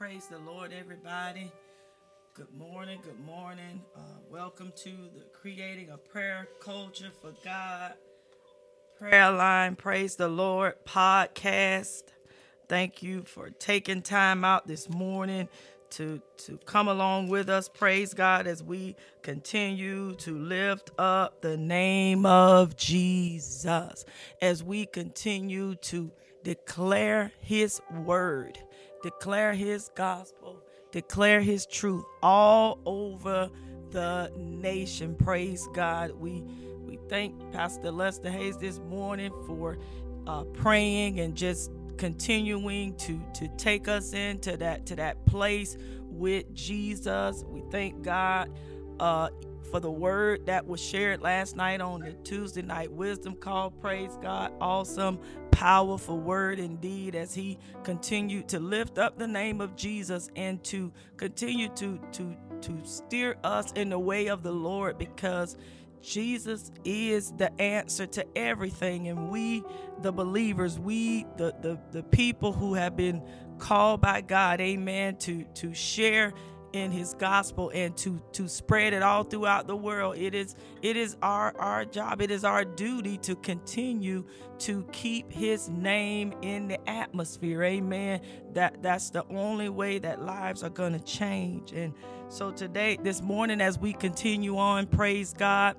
Praise the Lord, everybody. Good morning. Good morning. Uh, welcome to the Creating a Prayer Culture for God Prayer Line. Praise the Lord podcast. Thank you for taking time out this morning to to come along with us praise god as we continue to lift up the name of jesus as we continue to declare his word declare his gospel. Declare his truth all over the nation. Praise god. We we thank pastor lester hayes this morning for uh, praying and just continuing to to take us into that to that place with Jesus. We thank God uh, for the word that was shared last night on the Tuesday night wisdom call. Praise God. Awesome, powerful word indeed as he continued to lift up the name of Jesus and to continue to to to steer us in the way of the Lord because Jesus is the answer to everything. And we, the believers, we, the, the, the people who have been called by God, amen, to, to share in his gospel and to to spread it all throughout the world it is it is our our job it is our duty to continue to keep his name in the atmosphere amen that that's the only way that lives are going to change and so today this morning as we continue on praise god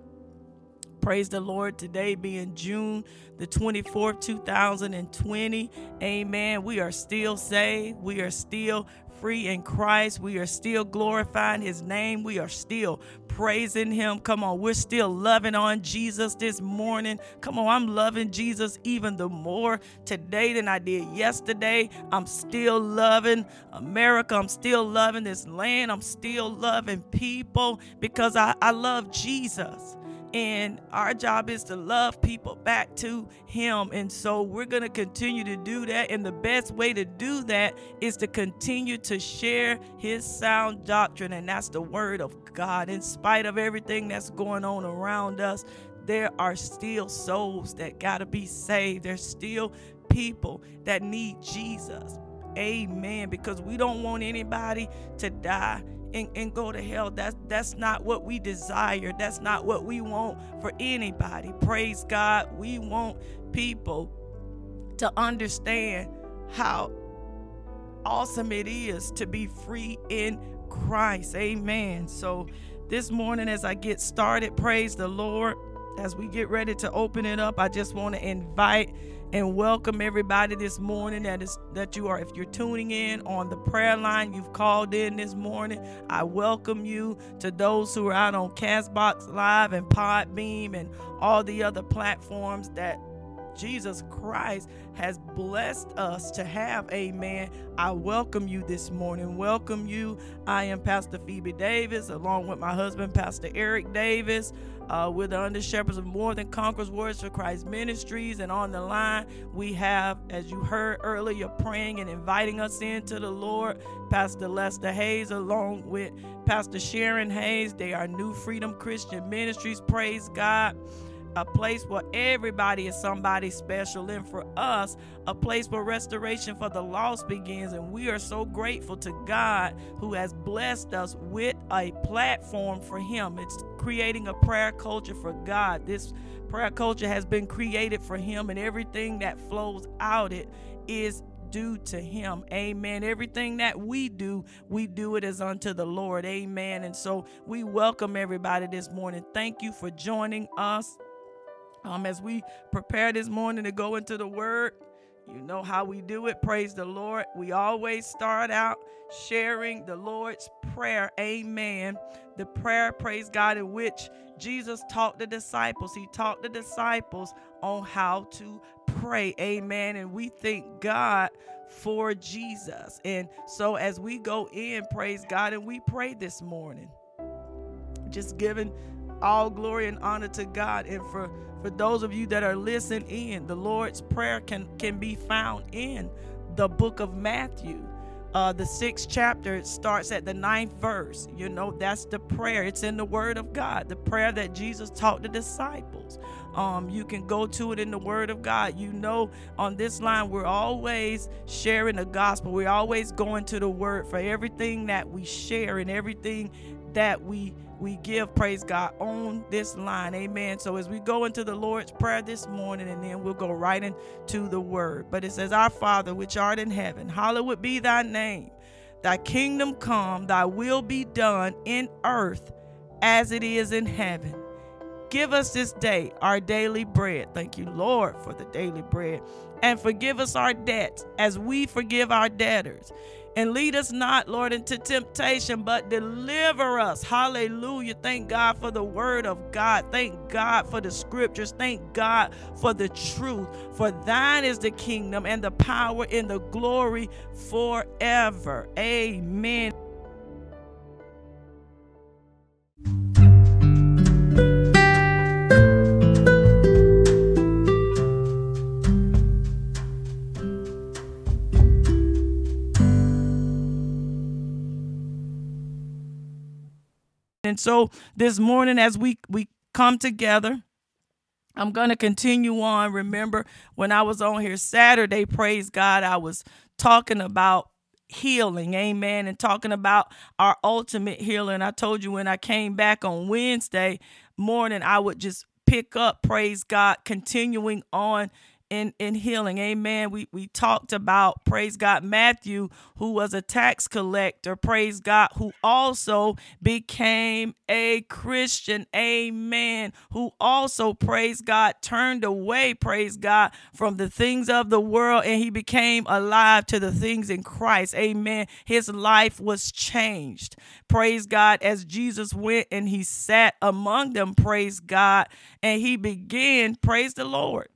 Praise the Lord. Today being June the 24th, 2020. Amen. We are still saved. We are still free in Christ. We are still glorifying his name. We are still praising him. Come on, we're still loving on Jesus this morning. Come on, I'm loving Jesus even the more today than I did yesterday. I'm still loving America. I'm still loving this land. I'm still loving people because I, I love Jesus. And our job is to love people back to Him. And so we're going to continue to do that. And the best way to do that is to continue to share His sound doctrine. And that's the Word of God. In spite of everything that's going on around us, there are still souls that got to be saved. There's still people that need Jesus. Amen. Because we don't want anybody to die and, and go to hell. That's that's not what we desire. That's not what we want for anybody. Praise God. We want people to understand how awesome it is to be free in Christ. Amen. So this morning as I get started, praise the Lord. As we get ready to open it up, I just want to invite and welcome everybody this morning that is that you are if you're tuning in on the prayer line you've called in this morning i welcome you to those who are out on castbox live and Podbean and all the other platforms that Jesus Christ has blessed us to have. Amen. I welcome you this morning. Welcome you. I am Pastor Phoebe Davis, along with my husband, Pastor Eric Davis. Uh, we're the under shepherds of More Than Conquerors Words for Christ Ministries. And on the line, we have, as you heard earlier, praying and inviting us into the Lord, Pastor Lester Hayes, along with Pastor Sharon Hayes. They are New Freedom Christian Ministries. Praise God a place where everybody is somebody special, and for us, a place where restoration for the lost begins. And we are so grateful to God who has blessed us with a platform for Him. It's creating a prayer culture for God. This prayer culture has been created for Him, and everything that flows out it is due to him. Amen. Everything that we do, we do it as unto the Lord. Amen. And so we welcome everybody this morning. Thank you for joining us. Um, as we prepare this morning to go into the word, you know how we do it. Praise the Lord. We always start out sharing the Lord's Prayer. Amen. The prayer, praise God, in which Jesus taught the disciples. He taught the disciples on how to pray. Amen. And we thank God for Jesus. And so as we go in, praise God, and we pray this morning, just giving all glory and honor to God. And for for those of you that are listening in, the Lord's Prayer can, can be found in the book of Matthew. uh, the sixth chapter starts at the ninth verse. You know, that's the prayer. It's in the Word of God, the prayer that Jesus taught the disciples. Um, you can go to it in the Word of God. You know, on this line, we're always sharing the gospel. We're always going to the Word for everything that we share and everything that we we give praise God on this line. Amen. So as we go into the Lord's Prayer this morning, and then we'll go right into the word. But it says, Our Father, which art in heaven, hallowed be thy name. Thy kingdom come, thy will be done in earth as it is in heaven. Give us this day our daily bread. Thank you, Lord, for the daily bread. And forgive us our debts as we forgive our debtors and lead us not, Lord, into temptation, but deliver us. Hallelujah. Thank God for the word of God. Thank God for the scriptures. Thank God for the truth. For thine is the kingdom and the power and the glory forever. Amen. And so this morning, as we, we come together, I'm going to continue on. Remember, when I was on here Saturday, praise God, I was talking about healing, amen, and talking about our ultimate healer. And I told you when I came back on Wednesday morning, I would just pick up, praise God, continuing on in, in healing. Amen. We we talked about, praise God, Matthew, who was a tax collector, praise God, who also became a Christian. Amen. Who also, praise God, turned away, praise God, from the things of the world and he became alive to the things in Christ. Amen. His life was changed. Praise God, as Jesus went and he sat among them, praise God, and he began, praise the Lord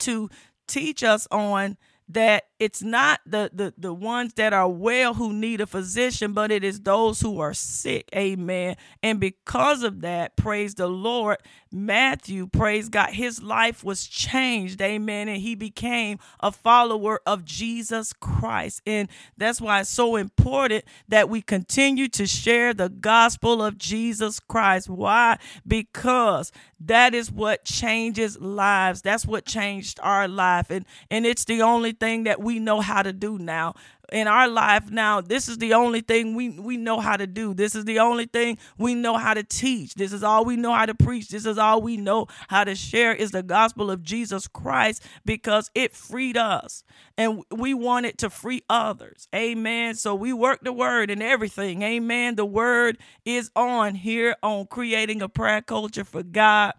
to teach us on that it's not the, the the ones that are well who need a physician but it is those who are sick. Amen. And because of that praise the lord matthew praise god his life was changed. Amen. And he became a follower of jesus christ. And that's why it's so important that we continue to share the gospel of jesus christ. Why? Because that is what changes lives. That's what changed our life. And and it's the only thing that we know how to do now. In our life now this is the only thing we we know how to do. This is the only thing we know how to teach. This is all we know how to preach. This is all we know how to share is the gospel of jesus christ because it freed us. And we want it to free others. Amen. So we work the word and everything. Amen. The word is on here on creating a prayer culture for god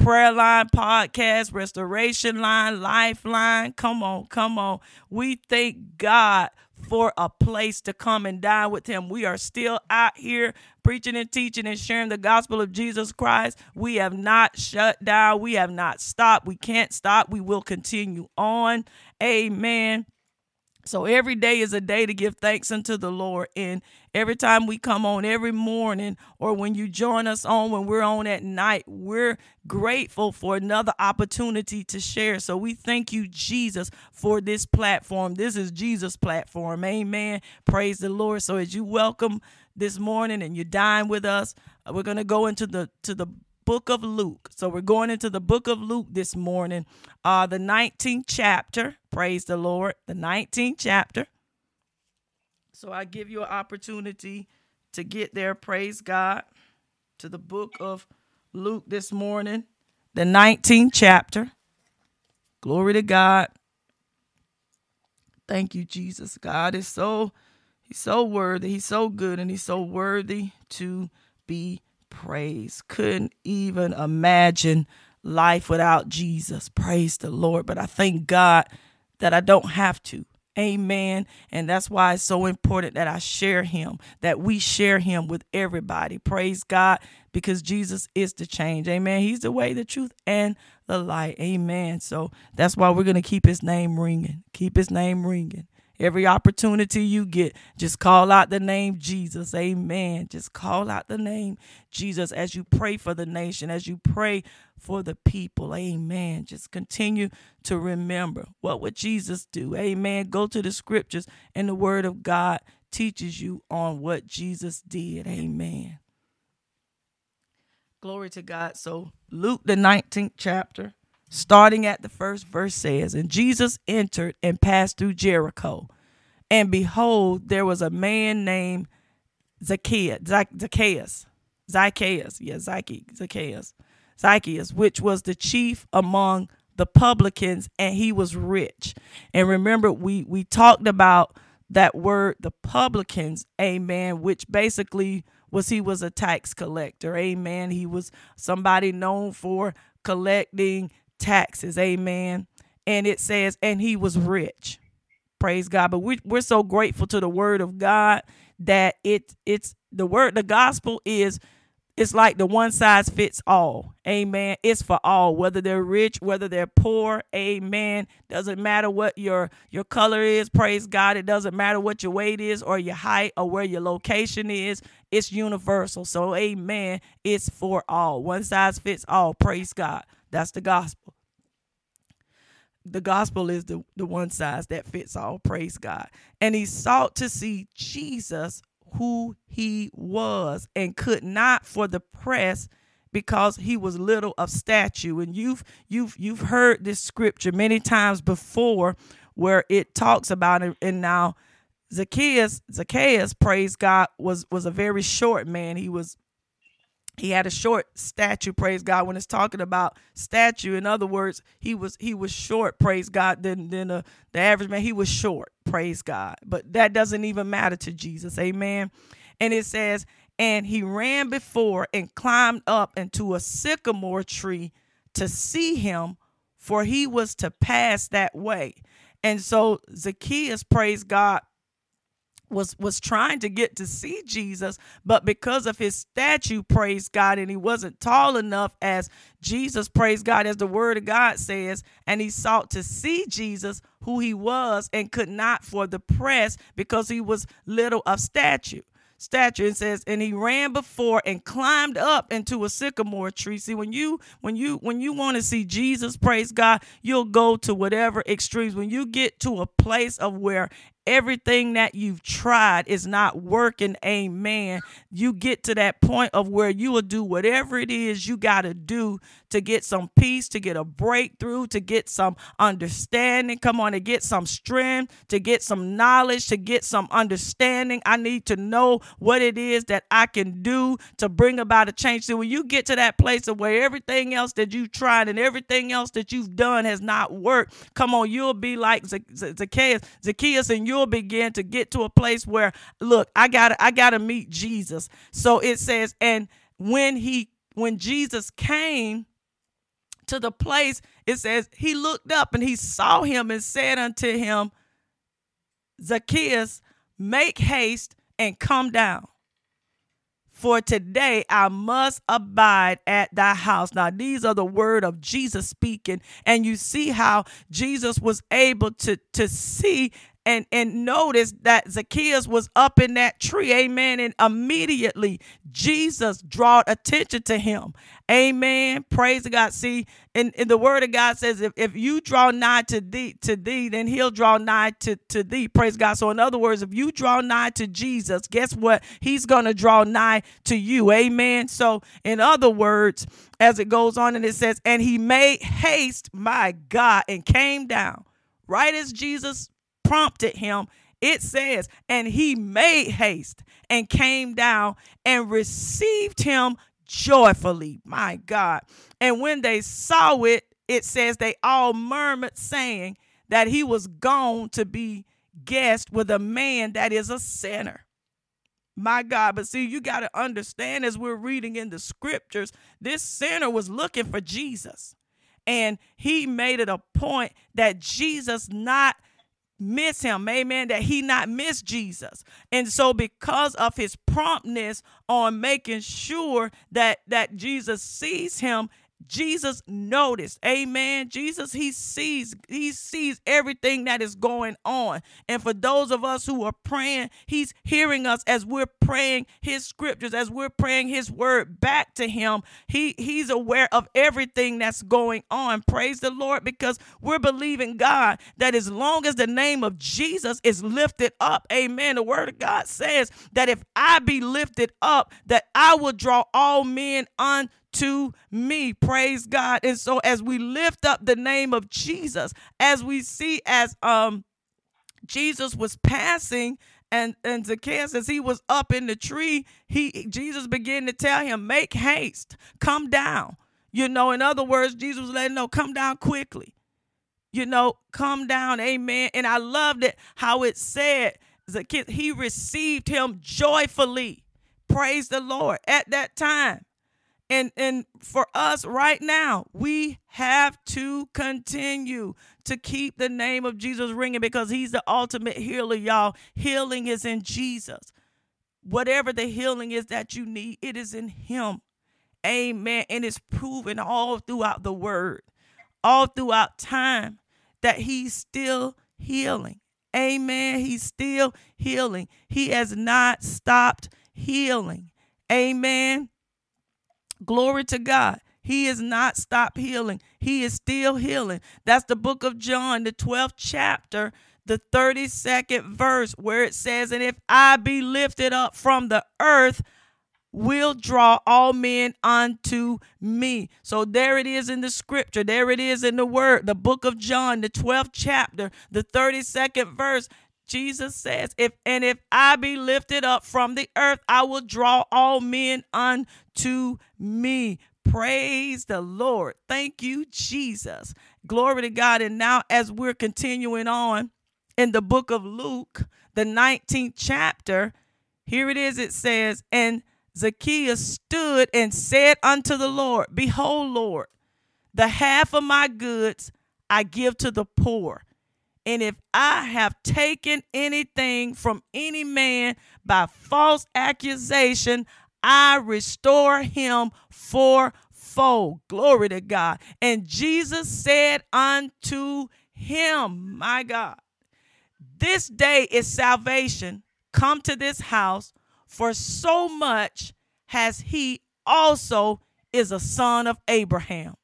prayer line podcast, restoration line, lifeline. Come on, come on. We thank God for a place to come and dine with him. We are still out here preaching and teaching and sharing the gospel of Jesus Christ. We have not shut down. We have not stopped. We can't stop. We will continue on. Amen. So every day is a day to give thanks unto the Lord. And every time we come on every morning or when you join us on when we're on at night, we're grateful for another opportunity to share. So we thank you, Jesus, for this platform. This is Jesus' platform. Amen. Praise the Lord. So as you welcome this morning and you dine with us, we're to go into the to the book of Luke. So we're going into the book of Luke this morning, uh, the 19th chapter. Praise the Lord, the 19th chapter. So I give you an opportunity to get there. Praise God to the book of Luke this morning, the 19th chapter. Glory to God. Thank you, Jesus. God is so, He's so worthy. He's so good, and He's so worthy to be praise. Couldn't even imagine life without Jesus. Praise the Lord. But I thank God that I don't have to. Amen. And that's why it's so important that I share him, that we share him with everybody. Praise God, because Jesus is the change. Amen. He's the way, the truth, and the light. Amen. So that's why we're going to keep his name ringing. Keep his name ringing. Every opportunity you get, just call out the name Jesus. Amen. Just call out the name Jesus as you pray for the nation, as you pray for the people. Amen. Just continue to remember what would Jesus do? Amen. Go to the scriptures and the word of God teaches you on what Jesus did. Amen. Glory to God. So, Luke, the 19th chapter, starting at the first verse says, And Jesus entered and passed through Jericho. And behold, there was a man named Zacchaeus, Zacchaeus, Zacchaeus, yeah, Zacchaeus, Zacchaeus, which was the chief among the publicans, and he was rich. And remember, we we talked about that word, the publicans, amen, which basically was he was a tax collector, amen. He was somebody known for collecting taxes, amen. And it says, and he was rich. Praise God. But we, we're so grateful to the word of God that it it's the word, the gospel is it's like the one size fits all. Amen. It's for all, whether they're rich, whether they're poor. Amen. Doesn't matter what your your color is. Praise God. It doesn't matter what your weight is or your height or where your location is. It's universal. So amen. It's for all. One size fits all. Praise God. That's the gospel. The gospel is the, the one size that fits all. Praise God. And he sought to see Jesus who he was and could not for the press because he was little of stature and you've you've you've heard this scripture many times before where it talks about it and now Zacchaeus Zacchaeus praise God was was a very short man he was he had a short statue praise god when it's talking about statue. In other words he was he was short praise god than than uh, the average man. He was short praise god. But that doesn't even matter to jesus. Amen. And it says and he ran before and climbed up into a sycamore tree to see him for he was to pass that way. And so zacchaeus praise god was was trying to get to see Jesus, but because of his statue, praise God, and he wasn't tall enough as Jesus, praise God, as the word of God says, and he sought to see Jesus, who he was, and could not for the press because he was little of stature stature and says and he ran before and climbed up into a sycamore tree. See when you when you when you want to see jesus praise god you'll go to whatever extremes. When you get to a place of where everything that you've tried is not working, amen, you get to that point of where you will do whatever it is you got to do to get some peace, to get a breakthrough, to get some understanding. Come on, to get some strength, to get some knowledge, to get some understanding. I need to know what it is that I can do to bring about a change. So when you get to that place of where everything else that you've tried and everything else that you've done has not worked, come on, you'll be like Zacchaeus, Zacchaeus, and you'll begin to get to a place where, look, I gotta, I gotta meet Jesus. So it says, and when he when Jesus came to the place, it says he looked up and he saw him and said unto him, Zacchaeus, make haste and come down. For today I must abide at thy house. Now, these are the word of Jesus speaking. And you see how Jesus was able to, to see and and notice that Zacchaeus was up in that tree amen and immediately Jesus drawed attention to him. Amen. Praise God. See and, and the word of God says if, if you draw nigh to thee to thee then he'll draw nigh to, to thee. Praise God. So in other words if you draw nigh to Jesus guess what? He's gonna draw nigh to you. Amen. So in other words as it goes on and it says and he made haste my God and came down. Right as Jesus prompted him, it says, and he made haste and came down and received him joyfully. My God. And when they saw it, it says they all murmured, saying that he was gone to be guest with a man that is a sinner. My God, but see, you got to understand as we're reading in the scriptures, this sinner was looking for Jesus. And he made it a point that Jesus not miss him amen that he not miss jesus. And so because of his promptness on making sure that that jesus sees him Jesus noticed. Amen. Jesus, he sees, he sees everything that is going on. And for those of us who are praying, he's hearing us as we're praying his scriptures, as we're praying his word back to him. He he's aware of everything that's going on. Praise the Lord, because we're believing God that as long as the name of Jesus is lifted up, amen. The word of God says that if I be lifted up, that I will draw all men unto to me. Praise God. And so as we lift up the name of Jesus, as we see as um Jesus was passing and and Zacchaeus as he was up in the tree, he Jesus began to tell him, "Make haste, come down." You know, in other words, Jesus was letting know, "Come down quickly." You know, come down, amen. And I loved it how it said Zacchaeus he received him joyfully. Praise the Lord at that time. And and for us right now, we have to continue to keep the name of Jesus ringing because he's the ultimate healer, y'all. Healing is in Jesus. Whatever the healing is that you need, it is in him. Amen. And it's proven all throughout the word, all throughout time that he's still healing. Amen. He's still healing. He has not stopped healing. Amen. Glory to God. He is not stopped healing. He is still healing. That's the book of John, the 12th chapter, the 32nd verse, where it says, And if I be lifted up from the earth, will draw all men unto me. So there it is in the scripture. There it is in the word, the book of John, the 12th chapter, the 32nd verse. Jesus says, if and if I be lifted up from the earth, I will draw all men unto me. Praise the Lord. Thank you, Jesus. Glory to God. And now, as we're continuing on in the book of Luke, the 19th chapter, here it is. It says, And Zacchaeus stood and said unto the Lord, Behold, Lord, the half of my goods I give to the poor. And if I have taken anything from any man by false accusation, I restore him fourfold. Glory to God. And Jesus said unto him, My God, this day is salvation come to this house, for so much has he also is a son of Abraham.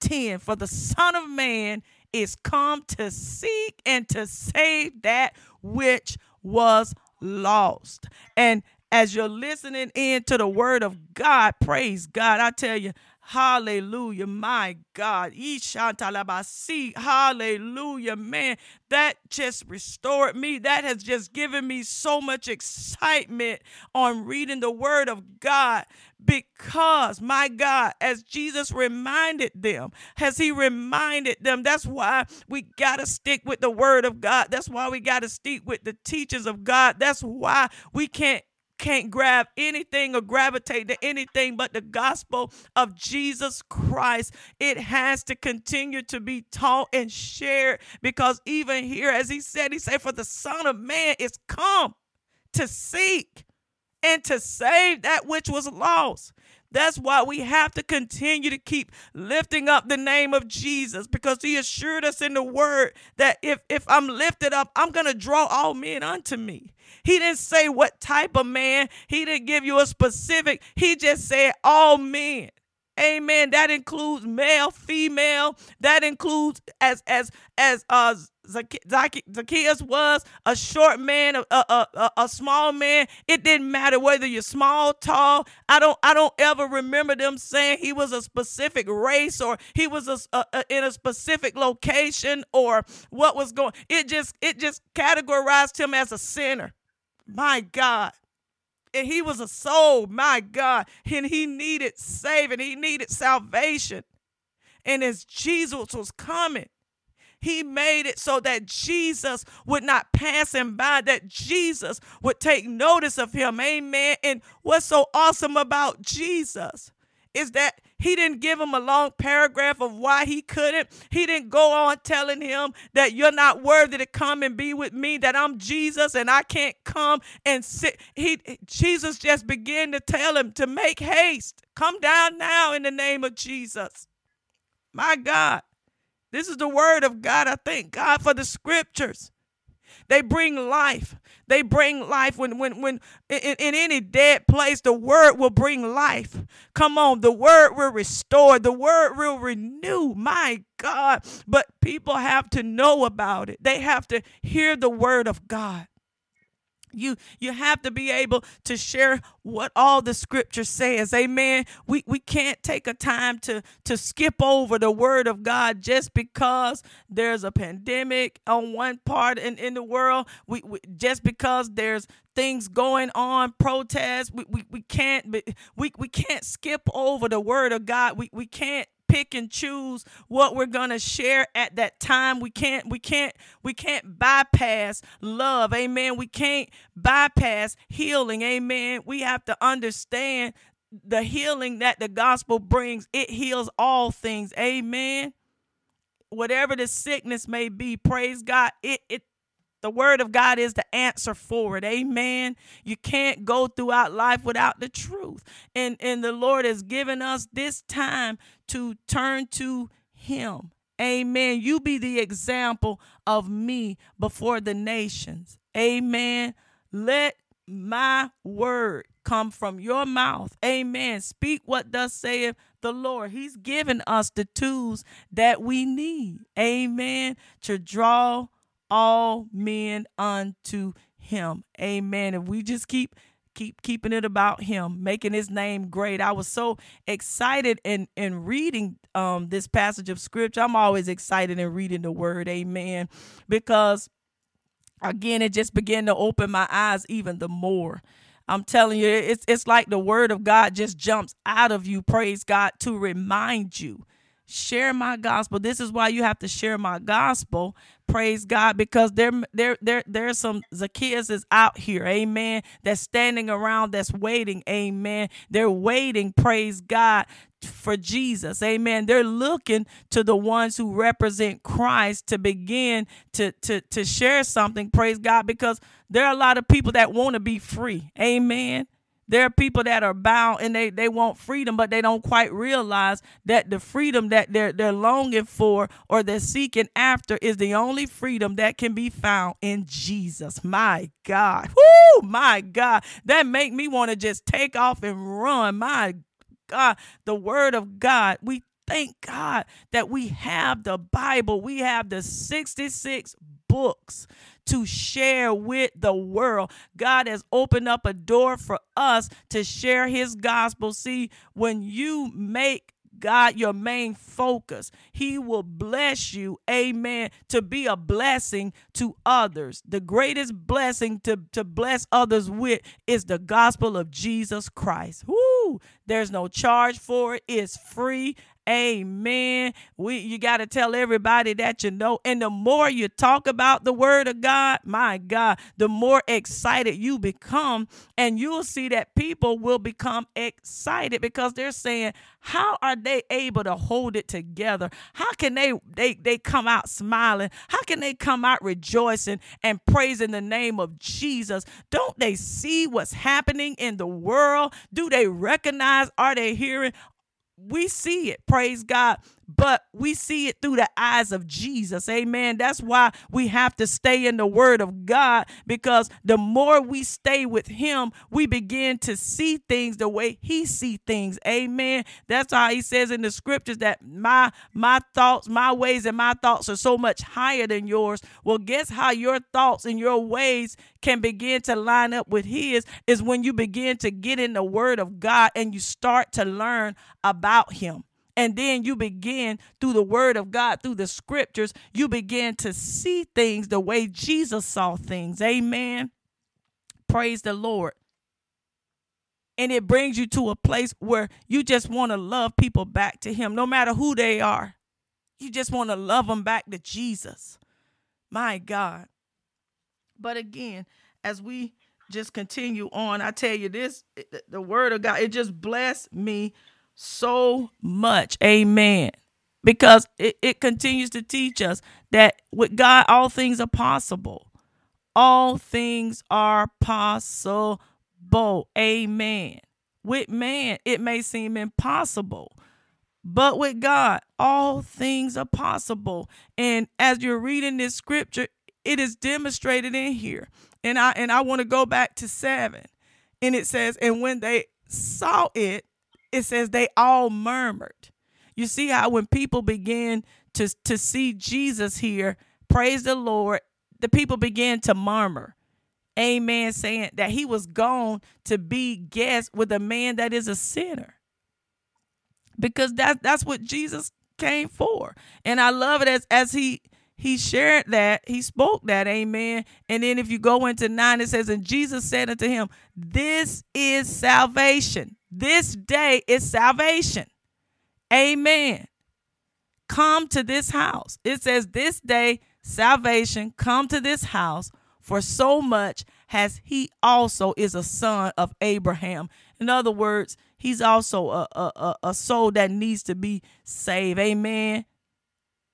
10 For the Son of Man is come to seek and to save that which was lost. And as you're listening in to the word of God, praise God. I tell you, Hallelujah, my God. Hallelujah, man. That just restored me. That has just given me so much excitement on reading the word of God because, my God, as Jesus reminded them, as he reminded them, that's why we got to stick with the word of God. That's why we got to stick with the teachings of God. That's why we can't can't grab anything or gravitate to anything but the gospel of Jesus Christ. It has to continue to be taught and shared because even here, as he said, he said, For the Son of Man is come to seek and to save that which was lost. That's why we have to continue to keep lifting up the name of Jesus because he assured us in the word that if, if I'm lifted up, I'm going to draw all men unto me. He didn't say what type of man, he didn't give you a specific, he just said all men. Amen. That includes male, female. That includes as as as uh Zacchaeus was a short man, a, a, a, a, small man. It didn't matter whether you're small, tall. I don't I don't ever remember them saying he was a specific race or he was a, a, in a specific location or what was going. It just it just categorized him as a sinner. My God. And he was a soul, my God. And he needed saving, he needed salvation. And as Jesus was coming, he made it so that Jesus would not pass him by, that Jesus would take notice of him. Amen. And what's so awesome about Jesus is that he didn't give him a long paragraph of why he couldn't. He didn't go on telling him that you're not worthy to come and be with me, that I'm Jesus and I can't come and sit. He Jesus just began to tell him to make haste. Come down now in the name of Jesus. My God. This is the word of God. I thank God for the scriptures. They bring life. They bring life when when when in, in, any dead place the word will bring life. Come on, the word will restore. The word will renew. My God. But people have to know about it. They have to hear the word of God you you have to be able to share what all the scripture says. Amen. We we can't take a time to to skip over the word of god just because there's a pandemic on one part in, in the world. We, we just because there's things going on protests we, we, we can't we, we can't skip over the word of god. We, we can't pick and choose what we're going to share at that time. We can't we can't we can't bypass love. Amen. We can't bypass healing. Amen. We have to understand the healing that the gospel brings. It heals all things. Amen. Whatever the sickness may be praise god it it the word of God is the answer for it. Amen. You can't go throughout life without the truth. And and the Lord has given us this time to turn to him. Amen. You be the example of me before the nations. Amen. Let my word come from your mouth. Amen. Speak what thus saith the Lord. He's given us the tools that we need. Amen. To draw all men unto him. Amen. If we just keep keep keeping it about him, making his name great. I was so excited in in reading um this passage of scripture. I'm always excited in reading the word. Amen. Because again, it just began to open my eyes even the more. I'm telling you, it's it's like the word of God just jumps out of you, praise God, to remind you share my gospel. This is why you have to share my gospel. Praise God, because there, there, there, there's some Zacchaeus is out here, amen. That's standing around, that's waiting, amen. They're waiting, praise God, for Jesus. Amen. They're looking to the ones who represent Christ to begin to to to share something. Praise God because there are a lot of people that want to be free. Amen. There are people that are bound and they, they want freedom, but they don't quite realize that the freedom that they're they're longing for or they're seeking after is the only freedom that can be found in Jesus. My God. Whoo, my God. That make me want to just take off and run. My God. The word of God. We thank God that we have the Bible. We have the 66 books to share with the world. God has opened up a door for us to share his gospel. See, when you make God your main focus. He will bless you, amen, to be a blessing to others. The greatest blessing to, to bless others with is the gospel of Jesus Christ. Woo! There's no charge for it, it's free. Amen. We you got to tell everybody that you know. And the more you talk about the word of God, my God, the more excited you become. And you'll see that people will become excited because they're saying, How are they able to hold it together? How can they they they come out smiling? How can they come out rejoicing and praising the name of Jesus? Don't they see what's happening in the world? Do they recognize? Are they hearing? We see it, praise God, but we see it through the eyes of Jesus. Amen. That's why we have to stay in the word of God because the more we stay with him, we begin to see things the way he see things. Amen. That's how he says in the scriptures that my my thoughts, my ways and my thoughts are so much higher than yours. Well, guess how your thoughts and your ways can begin to line up with his is when you begin to get in the word of God and you start to learn about him. And then you begin through the word of God, through the scriptures, you begin to see things the way Jesus saw things. Amen. Praise the Lord. And it brings you to a place where you just want to love people back to Him, no matter who they are. You just want to love them back to Jesus. My God. But again, as we just continue on, I tell you this the word of God, it just blessed me so much. Amen. Because it, it continues to teach us that with God, all things are possible. All things are possible. Amen. with man, it may seem impossible. But with God, all things are possible. And as you're reading this scripture, it is demonstrated in here. And I and I want to go back to 7. And it says, and when they saw it, it says they all murmured. You see how when people begin to to see Jesus here, praise the Lord, the people began to murmur. Amen, saying that he was gone to be guest with a man that is a sinner because that that's what Jesus came for. And I love it as as he he shared that, he spoke that, amen. And then if you go into 9 it says and Jesus said unto him, "This is salvation. This day is salvation." Amen. Come to this house. It says this day salvation come to this house for so much has he also is a son of Abraham. In other words, he's also a, a, a soul that needs to be saved. Amen.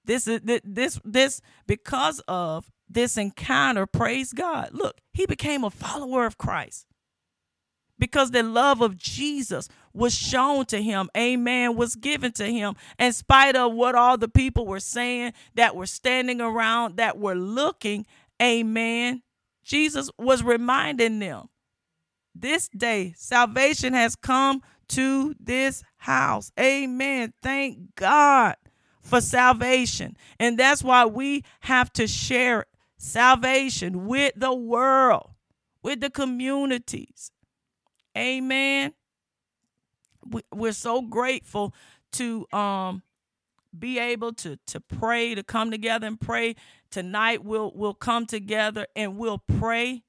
This is this this because of this encounter, praise God. Look, he became a follower of Christ. Because the love of Jesus was shown to him, amen, was given to him, in spite of what all the people were saying that were standing around, that were looking, amen. Jesus was reminding them this day salvation has come to this house. Amen. Thank God for salvation. And that's why we have to share salvation with the world, with the communities. Amen. We're so grateful to um be able to to pray to come together and pray tonight we'll we'll come together and we'll pray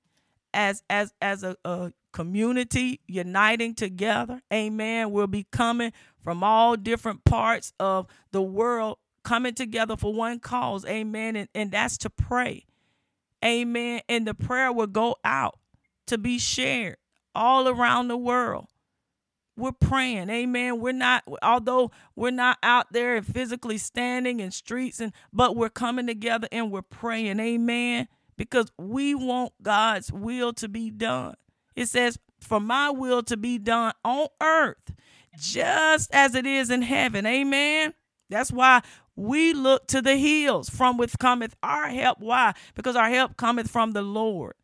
as as as a, a community uniting together. Amen. We'll be coming from all different parts of the world, coming together for one cause. Amen. And, and that's to pray. Amen. And the prayer will go out to be shared all around the world. We're praying. Amen. We're not, although we're not out there and physically standing in streets, and but we're coming together and we're praying. Amen. Because we want God's will to be done. It says, For my will to be done on earth, just as it is in heaven. Amen. That's why we look to the hills from which cometh our help. Why? Because our help cometh from the Lord.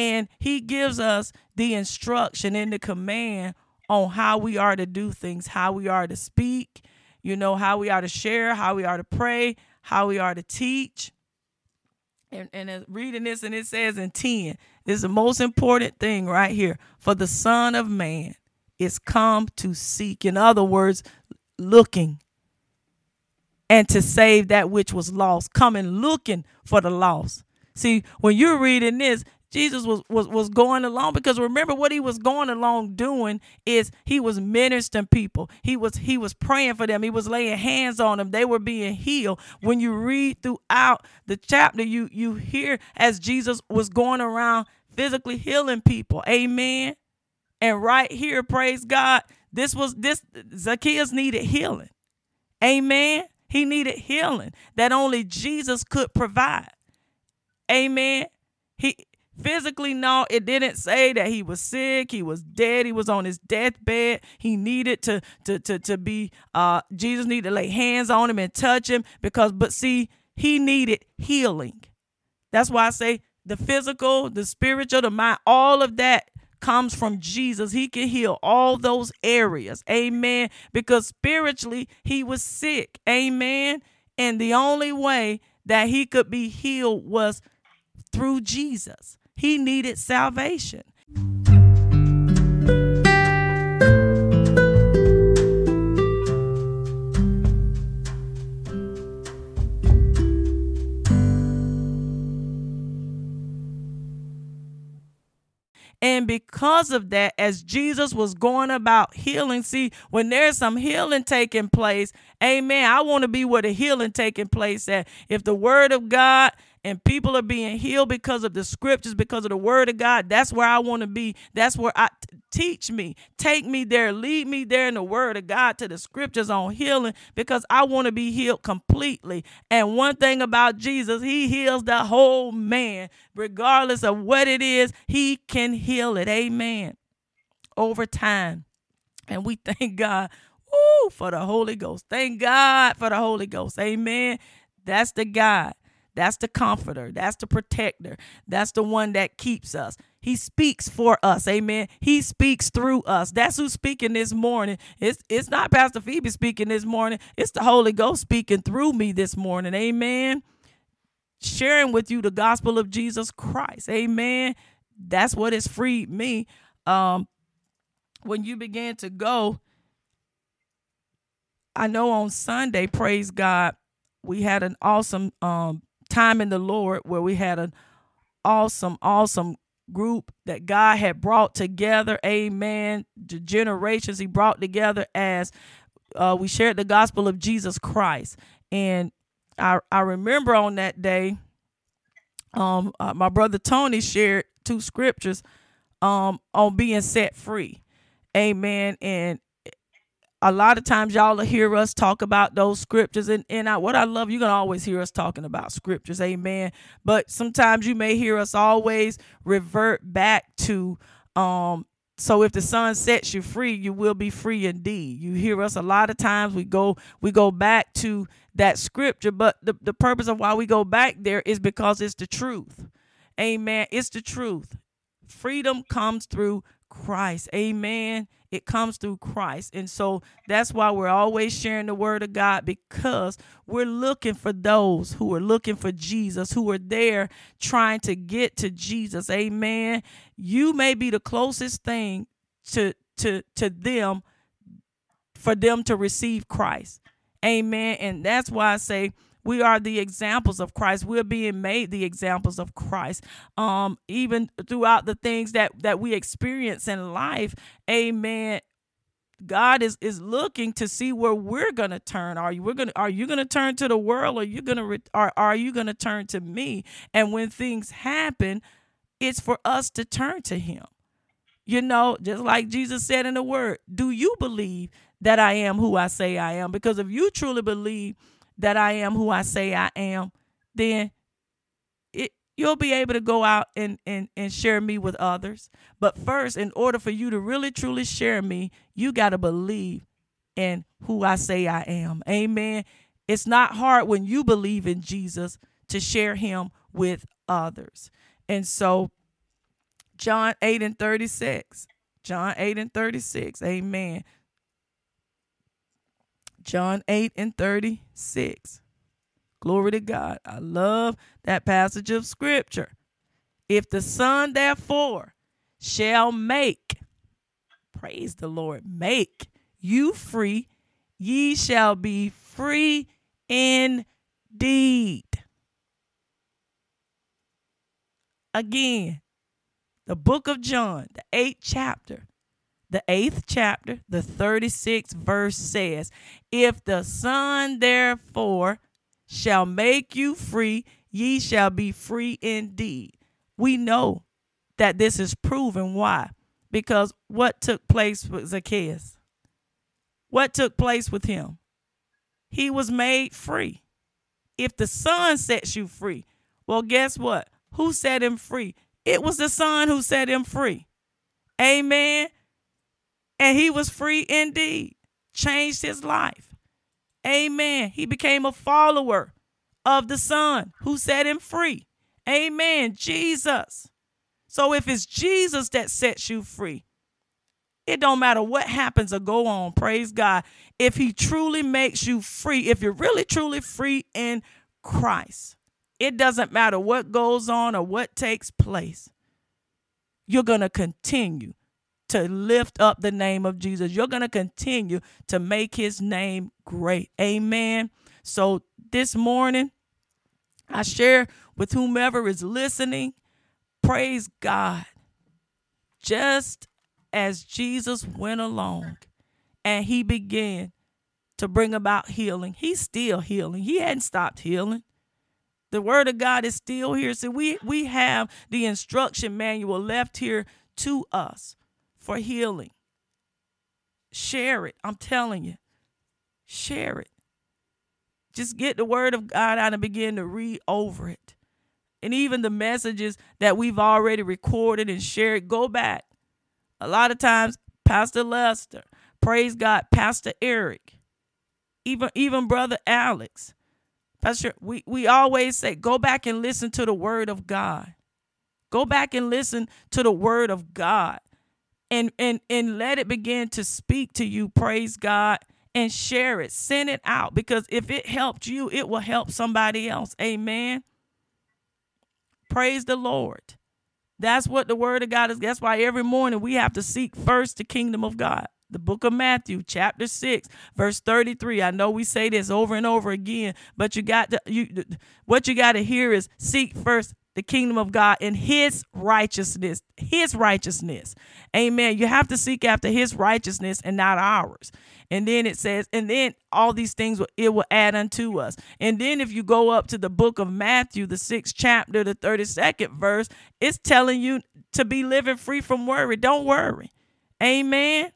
And He gives us the instruction and the command on how we are to do things, how we are to speak, you know, how we are to share, how we are to pray, how we are to teach and, and reading this, and it says in 10, this is the most important thing right here. For the Son of Man is come to seek. In other words, looking and to save that which was lost, coming looking for the lost. See, when you're reading this, Jesus was, was was going along because remember what he was going along doing is he was ministering people. He was he was praying for them. He was laying hands on them. They were being healed. When you read throughout the chapter, you you hear as Jesus was going around physically healing people. Amen. And right here, praise God, this was this Zacchaeus needed healing. Amen. He needed healing that only Jesus could provide. Amen. He Physically, no, it didn't say that he was sick, he was dead, he was on his deathbed. He needed to to to to be uh Jesus needed to lay hands on him and touch him because but see, he needed healing. That's why I say the physical, the spiritual, the mind, all of that comes from Jesus. He can heal all those areas. Amen. Because spiritually, he was sick. Amen. And the only way that he could be healed was through Jesus. He needed salvation. And because of that, as Jesus was going about healing, see, when there's some healing taking place, amen. I want to be where the healing taking place at. If the word of God and people are being healed because of the scriptures, because of the word of God. That's where I want to be. That's where I teach me, take me there, lead me there in the word of God to the scriptures on healing because I want to be healed completely. And one thing about Jesus, he heals the whole man, regardless of what it is, he can heal it. Amen. Over time. And we thank God woo, for the Holy Ghost. Thank God for the Holy Ghost. Amen. That's the God. That's the comforter. That's the protector. That's the one that keeps us. He speaks for us. Amen. He speaks through us. That's who's speaking this morning. It's it's not Pastor Phoebe speaking this morning. It's the Holy Ghost speaking through me this morning. Amen. Sharing with you the gospel of Jesus Christ. Amen. That's what has freed me. Um, when you began to go, I know on Sunday, praise God, we had an awesome um time in the Lord where we had an awesome, awesome group that God had brought together. Amen. The generations He brought together as uh, we shared the gospel of Jesus Christ. And I, I remember on that day, um, uh, my brother Tony shared two scriptures um, on being set free. Amen. And a lot of times y'all will hear us talk about those scriptures and, and I, what i love you're going to always hear us talking about scriptures amen. But sometimes you may hear us always revert back to um so if the Son sets you free you will be free indeed. You hear us a lot of times we go we go back to that scripture but the, the purpose of why we go back there is because it's the truth. Amen it's the truth. Freedom comes through christ amen it comes through Christ. And so that's why we're always sharing the word of God because we're looking for those who are looking for Jesus, who are there trying to get to Jesus. Amen. You may be the closest thing to to to them for them to receive Christ. Amen. And that's why I say we are the examples of Christ. We're being made the examples of Christ. Um, even throughout the things that that we experience in life. Amen. God is is looking to see where we're gonna turn. Are you we're gonna are you gonna turn to the world, or you gonna are are you gonna turn to me? And when things happen, it's for us to turn to Him. You know, just like Jesus said in the Word, do you believe that I am who I say I am? Because if you truly believe that I am who I say I am, then it you'll be able to go out and, and, and share me with others. But first, in order for you to really truly share me, you got to believe in who I say I am. Amen. It's not hard when you believe in Jesus to share him with others. And so, John 8 and 36. John 8 and 36. Amen. John 8 and 36. Glory to God. I love that passage of scripture. If the Son, therefore, shall make, praise the Lord, make you free, ye shall be free indeed. Again, the book of John, the eighth chapter, the eighth chapter, the 36th verse says, If the Son therefore shall make you free, ye shall be free indeed. We know that this is proven. Why? Because what took place with Zacchaeus? What took place with him? He was made free. If the Son sets you free, well, guess what? Who set him free? It was the Son who set him free. Amen and he was free indeed, changed his life. Amen. He became a follower of the Son who set him free. Amen. Jesus. So if it's Jesus that sets you free, it don't matter what happens or go on. Praise God. If he truly makes you free, if you're really truly free in Christ, it doesn't matter what goes on or what takes place. You're going to continue to lift up the name of Jesus. You're going to continue to make his name great. Amen. So this morning, I share with whomever is listening, praise God. Just as Jesus went along and he began to bring about healing, he's still healing. He hadn't stopped healing. The word of God is still here. So we we have the instruction manual left here to us for healing. Share it. I'm telling you. Share it. Just get the word of God out and begin to read over it. And even the messages that we've already recorded and shared, go back. A lot of times, Pastor Lester, Praise God, Pastor Eric, even even Brother Alex. Pastor, we, we always say, go back and listen to the word of God. Go back and listen to the word of God and and and let it begin to speak to you. Praise God and share it. Send it out because if it helped you, it will help somebody else. Amen. Praise the Lord. That's what the word of God is. That's why every morning we have to seek first the kingdom of God. The book of Matthew, chapter 6, verse 33. I know we say this over and over again, but you got to you what you got to hear is seek first the kingdom of God and his righteousness, his righteousness. Amen. You have to seek after his righteousness and not ours. And then it says, and then all these things will it will add unto us. And then if you go up to the book of Matthew, the sixth chapter, the 32nd verse, it's telling you to be living free from worry. Don't worry. Amen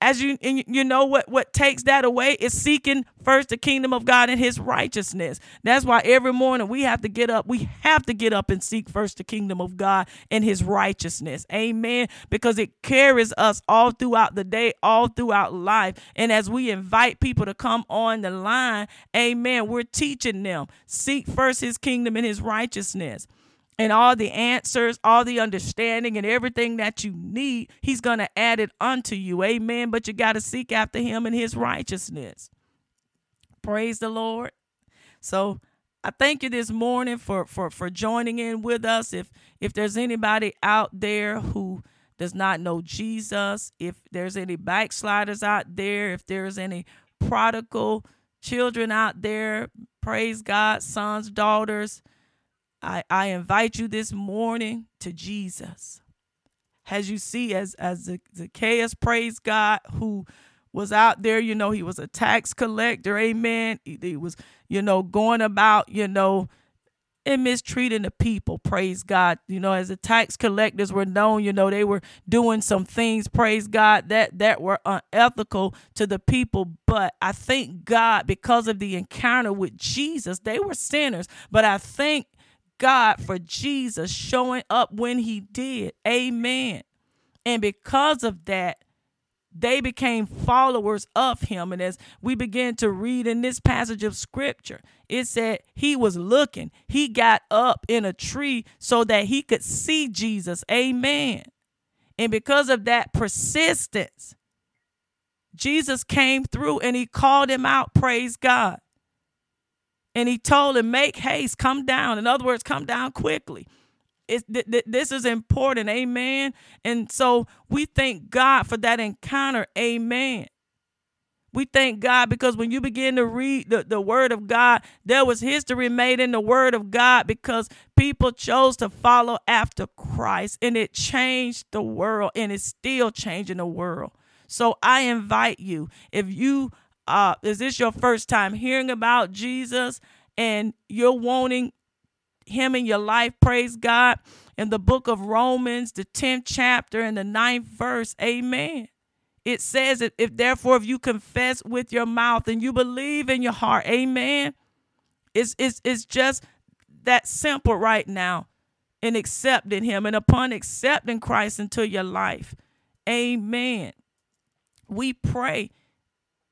as you you know what what takes that away is seeking first the kingdom of God and his righteousness. That's why every morning we have to get up. We have to get up and seek first the kingdom of God and his righteousness. Amen. Because it carries us all throughout the day, all throughout life. And as we invite people to come on the line, amen, we're teaching them seek first his kingdom and his righteousness and all the answers, all the understanding, and everything that you need, He's going to add it unto you. Amen. But you got to seek after Him and His righteousness. Praise the Lord. So I thank you this morning for for for joining in with us. If if there's anybody out there who does not know Jesus, if there's any backsliders out there, if there's any prodigal children out there, praise God, sons, daughters I, I invite you this morning to Jesus. As you see, as as Zacchaeus, praise God, who was out there, you know, he was a tax collector, amen. He, he was, you know, going about, you know, and mistreating the people, praise God. You know, as the tax collectors were known, you know, they were doing some things, praise God, that that were unethical to the people. But I thank God because of the encounter with Jesus, they were sinners. But I thank God for Jesus showing up when he did. Amen. And because of that, they became followers of him. And as we begin to read in this passage of scripture, it said he was looking. He got up in a tree so that he could see Jesus. Amen. And because of that persistence, Jesus came through and he called him out. Praise God and he told him, Make haste, come down. In other words, come down quickly. It's, th- th- this is important. Amen. And so we thank God for that encounter. Amen. We thank God because when you begin to read the, the word of God, there was history made in the word of God because people chose to follow after Christ and it changed the world and it's still changing the world. So I invite you, if you uh, is this your first time hearing about Jesus and you're wanting him in your life? Praise God. In the book of Romans, the 10th chapter and the ninth verse, amen. It says that if therefore if you confess with your mouth and you believe in your heart, amen. It's it's it's just that simple right now in accepting him and upon accepting Christ into your life. Amen. We pray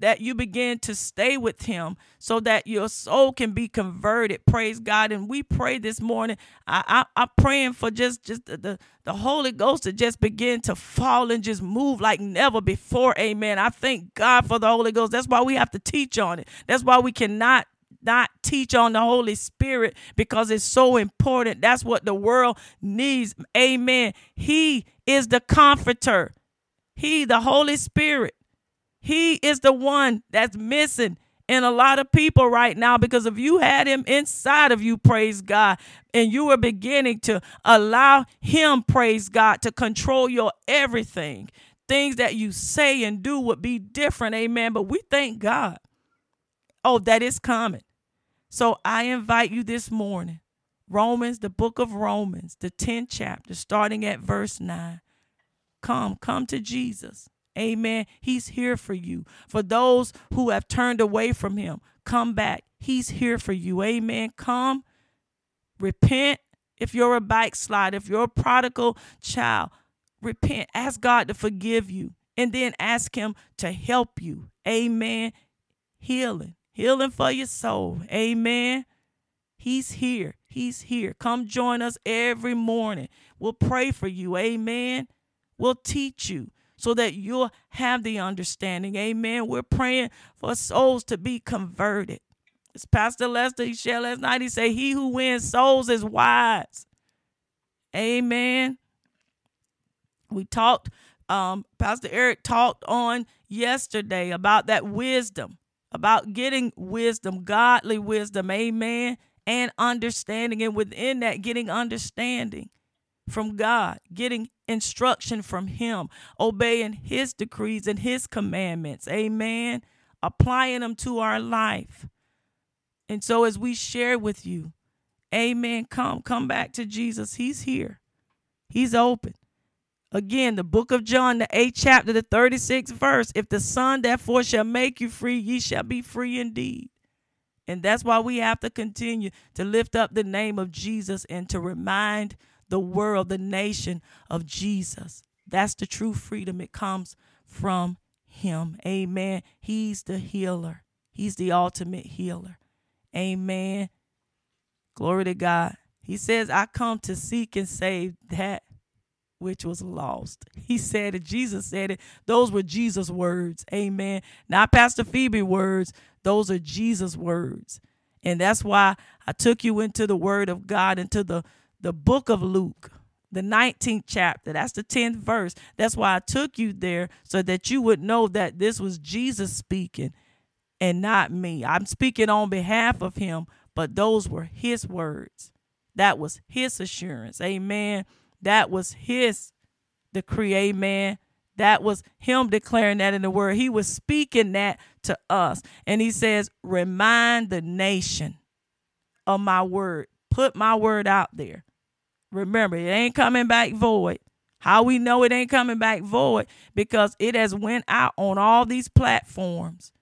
that you begin to stay with him so that your soul can be converted praise god and we pray this morning i, I am praying for just just the, the the holy ghost to just begin to fall and just move like never before amen i thank god for the holy ghost that's why we have to teach on it that's why we cannot not teach on the Holy Spirit because it's so important. That's what the world needs. Amen. He is the comforter. He, the Holy Spirit, he is the one that's missing in a lot of people right now because if you had him inside of you, praise God, and you were beginning to allow him, praise God, to control your everything, things that you say and do would be different. Amen. But we thank God. Oh, that is coming. So I invite you this morning, Romans, the book of Romans, the 10th chapter, starting at verse 9. Come, come to Jesus. Amen. He's here for you. For those who have turned away from him, come back. He's here for you. Amen. Come, repent. If you're a backslide, if you're a prodigal child, repent. Ask God to forgive you and then ask Him to help you. Amen. Healing, healing for your soul. Amen. He's here. He's here. Come join us every morning. We'll pray for you. Amen. We'll teach you so that you'll have the understanding. Amen. We're praying for souls to be converted. As Pastor Lester he shared last night, he said, He who wins souls is wise. Amen. We talked, um, Pastor Eric talked on yesterday about that wisdom, about getting wisdom, godly wisdom, amen, and understanding. And within that, getting understanding from God, getting instruction from Him, obeying His decrees and His commandments, amen, applying them to our life. And so, as we share with you, amen, come, come back to Jesus. He's here, He's open. Again, the book of John, the 8th chapter, the 36th verse. If the Son therefore shall make you free, ye shall be free indeed. And that's why we have to continue to lift up the name of Jesus and to remind the world, the nation of Jesus. That's the true freedom. It comes from Him. Amen. He's the healer, He's the ultimate healer. Amen. Glory to God. He says, I come to seek and save that which was lost. He said it. Jesus said it. Those were Jesus' words. Amen. Not Pastor Phoebe words. Those are Jesus' words. And that's why I took you into the word of God, into the, the book of Luke, the 19th chapter. That's the 10th verse. That's why I took you there so that you would know that this was Jesus speaking and not me. I'm speaking on behalf of him, but those were his words. That was his assurance. Amen. That was his decree. Amen. That was him declaring that in the word. He was speaking that to us. And he says, Remind the nation of my word. Put my word out there. Remember, it ain't coming back void. How we know it ain't coming back void? Because it has went out on all these platforms.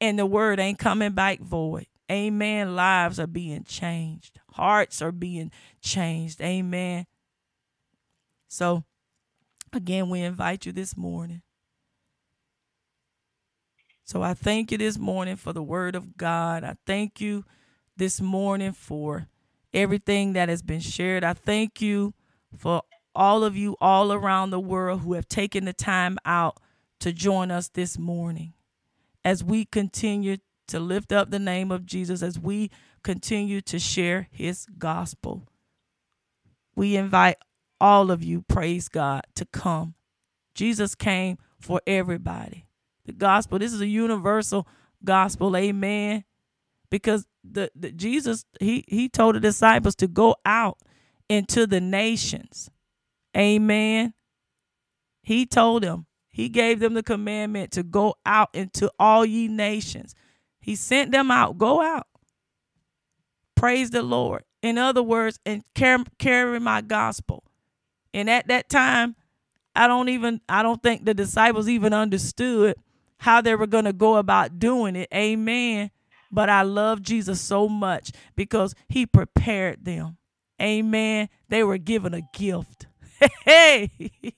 And the word ain't coming back void. Amen. Lives are being changed. Hearts are being changed. Amen. So, again, we invite you this morning. So, I thank you this morning for the word of God. I thank you this morning for everything that has been shared. I thank you for all of you all around the world who have taken the time out to join us this morning as we continue to lift up the name of Jesus as we continue to share his gospel. We invite all of you, praise God, to come. Jesus came for everybody. The gospel, this is a universal gospel, amen. Because the, the Jesus, he he told the disciples to go out into the nations. Amen. He told them, he gave them the commandment to go out into all ye nations. He sent them out. Go out. Praise the Lord. In other words, and carry, carry my gospel. And at that time, I don't even I don't think the disciples even understood how they were going to go about doing it. Amen. But I love Jesus so much because he prepared them. Amen. They were given a gift. Hey.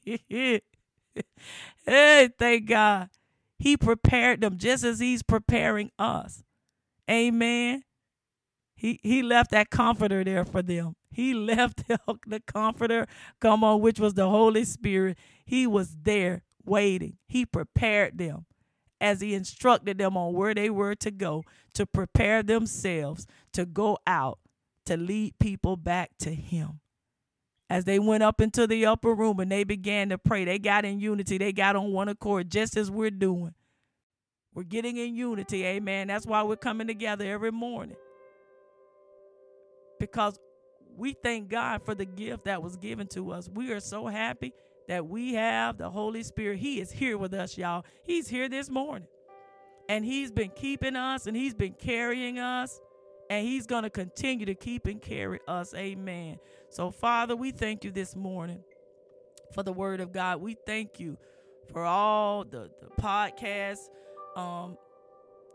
hey, thank God. He prepared them just as he's preparing us. Amen. He he left that comforter there for them. He left the comforter, come on, which was the Holy Spirit. He was there waiting. He prepared them as he instructed them on where they were to go to prepare themselves to go out to lead people back to him as they went up into the upper room and they began to pray. They got in unity, they got on one accord, just as we're doing. We're getting in unity, amen. That's why we're coming together every morning. Because we thank God for the gift that was given to us. We are so happy that we have the Holy Spirit. He is here with us, y'all. He's here this morning. And He's been keeping us and He's been carrying us and he's going to continue to keep and carry us. Amen. So, Father, we thank you this morning for the word of God. We thank you for all the, the podcasts. um,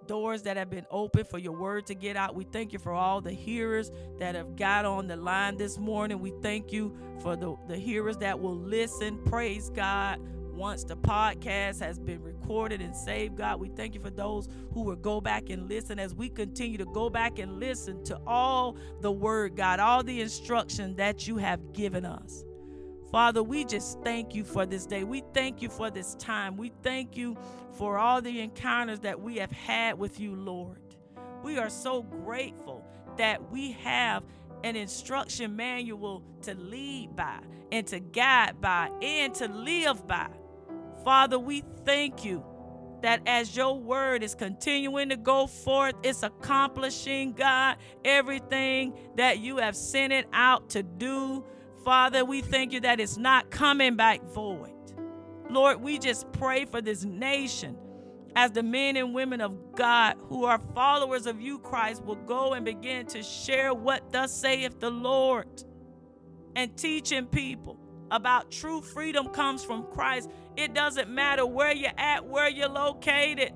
doors that have been open for your word to get out. We thank you for all the hearers that have got on the line this morning. We thank you for the, the hearers that will listen. Praise God once the podcast has been recorded and saved, God. We thank you for those who will go back and listen as we continue to go back and listen to all the word, God, all the instruction that you have given us. Father, we just thank you for this day. We thank you for this time. We thank you for all the encounters that we have had with you, Lord. We are so grateful that we have an instruction manual to lead by and to guide by and to live by. Father, we thank you that as your word is continuing to go forth, it's accomplishing, God, everything that you have sent it out to do. Father, we thank you that it's not coming back void. Lord, we just pray for this nation as the men and women of God who are followers of you, Christ, will go and begin to share what thus saith the Lord and teaching people about true freedom comes from Christ. It doesn't matter where you're at, where you're located.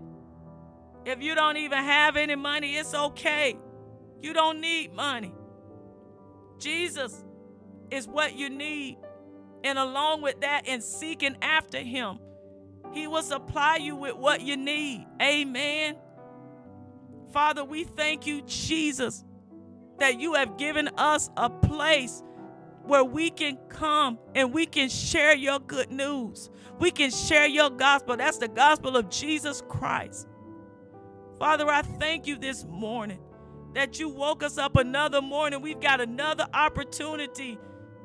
If you don't even have any money, it's okay. You don't need money. Jesus is what you need. And along with that, and seeking after Him, He will supply you with what you need. Amen. Father, we thank you, Jesus, that you have given us a place where we can come and we can share your good news. We can share your gospel. That's the gospel of Jesus Christ. Father, I thank you this morning that you woke us up another morning. We've got another opportunity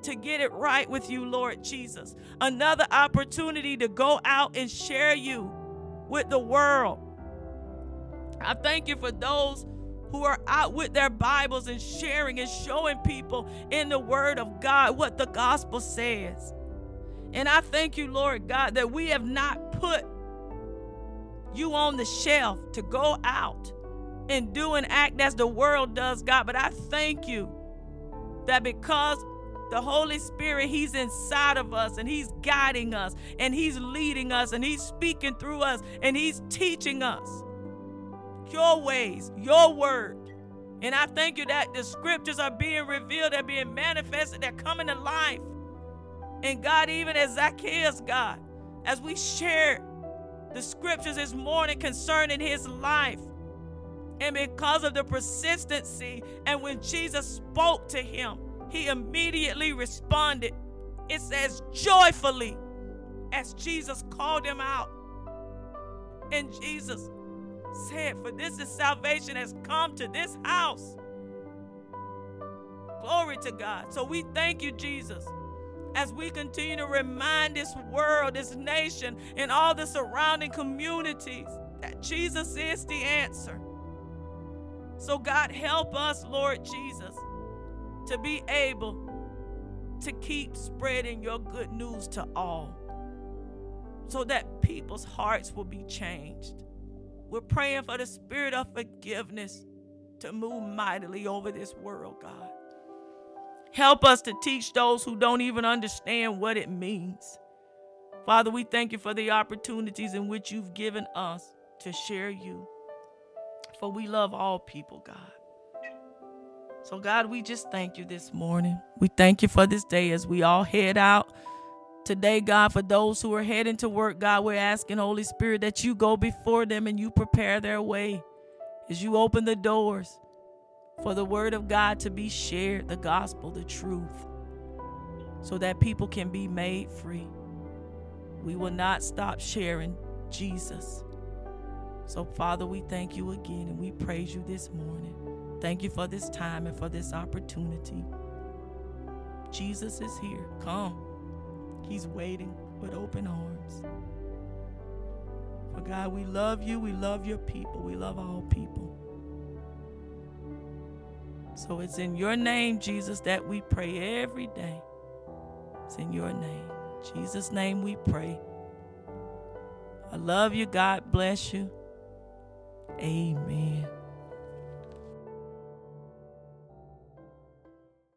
to get it right with you, Lord Jesus. Another opportunity to go out and share you with the world. I thank you for those who are out with their Bibles and sharing and showing people in the Word of God what the gospel says. And I thank you, Lord God, that we have not put you on the shelf to go out and do and act as the world does, God. But I thank you that because the Holy Spirit, He's inside of us and He's guiding us and He's leading us and He's speaking through us and He's teaching us your ways, your word. And I thank you that the scriptures are being revealed, they're being manifested, they're coming to life. And God, even as Zacchaeus, God, as we share the scriptures this morning concerning his life, and because of the persistency, and when Jesus spoke to him, he immediately responded. It says, joyfully, as Jesus called him out. And Jesus said, For this is salvation has come to this house. Glory to God. So we thank you, Jesus, as we continue to remind this world, this nation, and all the surrounding communities that Jesus is the answer. So, God, help us, Lord Jesus, to be able to keep spreading your good news to all so that people's hearts will be changed. We're praying for the spirit of forgiveness to move mightily over this world, God. Help us to teach those who don't even understand what it means. Father, we thank you for the opportunities in which you've given us to share you. For we love all people, God. So, God, we just thank you this morning. We thank you for this day as we all head out Today, God, for those who are heading to work, God, we're asking, Holy Spirit, that you go before them and you prepare their way as you open the doors for the word of God to be shared, the gospel, the truth, so that people can be made free. We will not stop sharing Jesus. So, Father, we thank you again and we praise you this morning. Thank you for this time and for this opportunity. Jesus is here. Come. He's waiting with open arms. For God, we love you. We love your people. We love all people. So it's in your name, Jesus, that we pray every day. It's in your name. Jesus' name we pray. I love you. God bless you. Amen.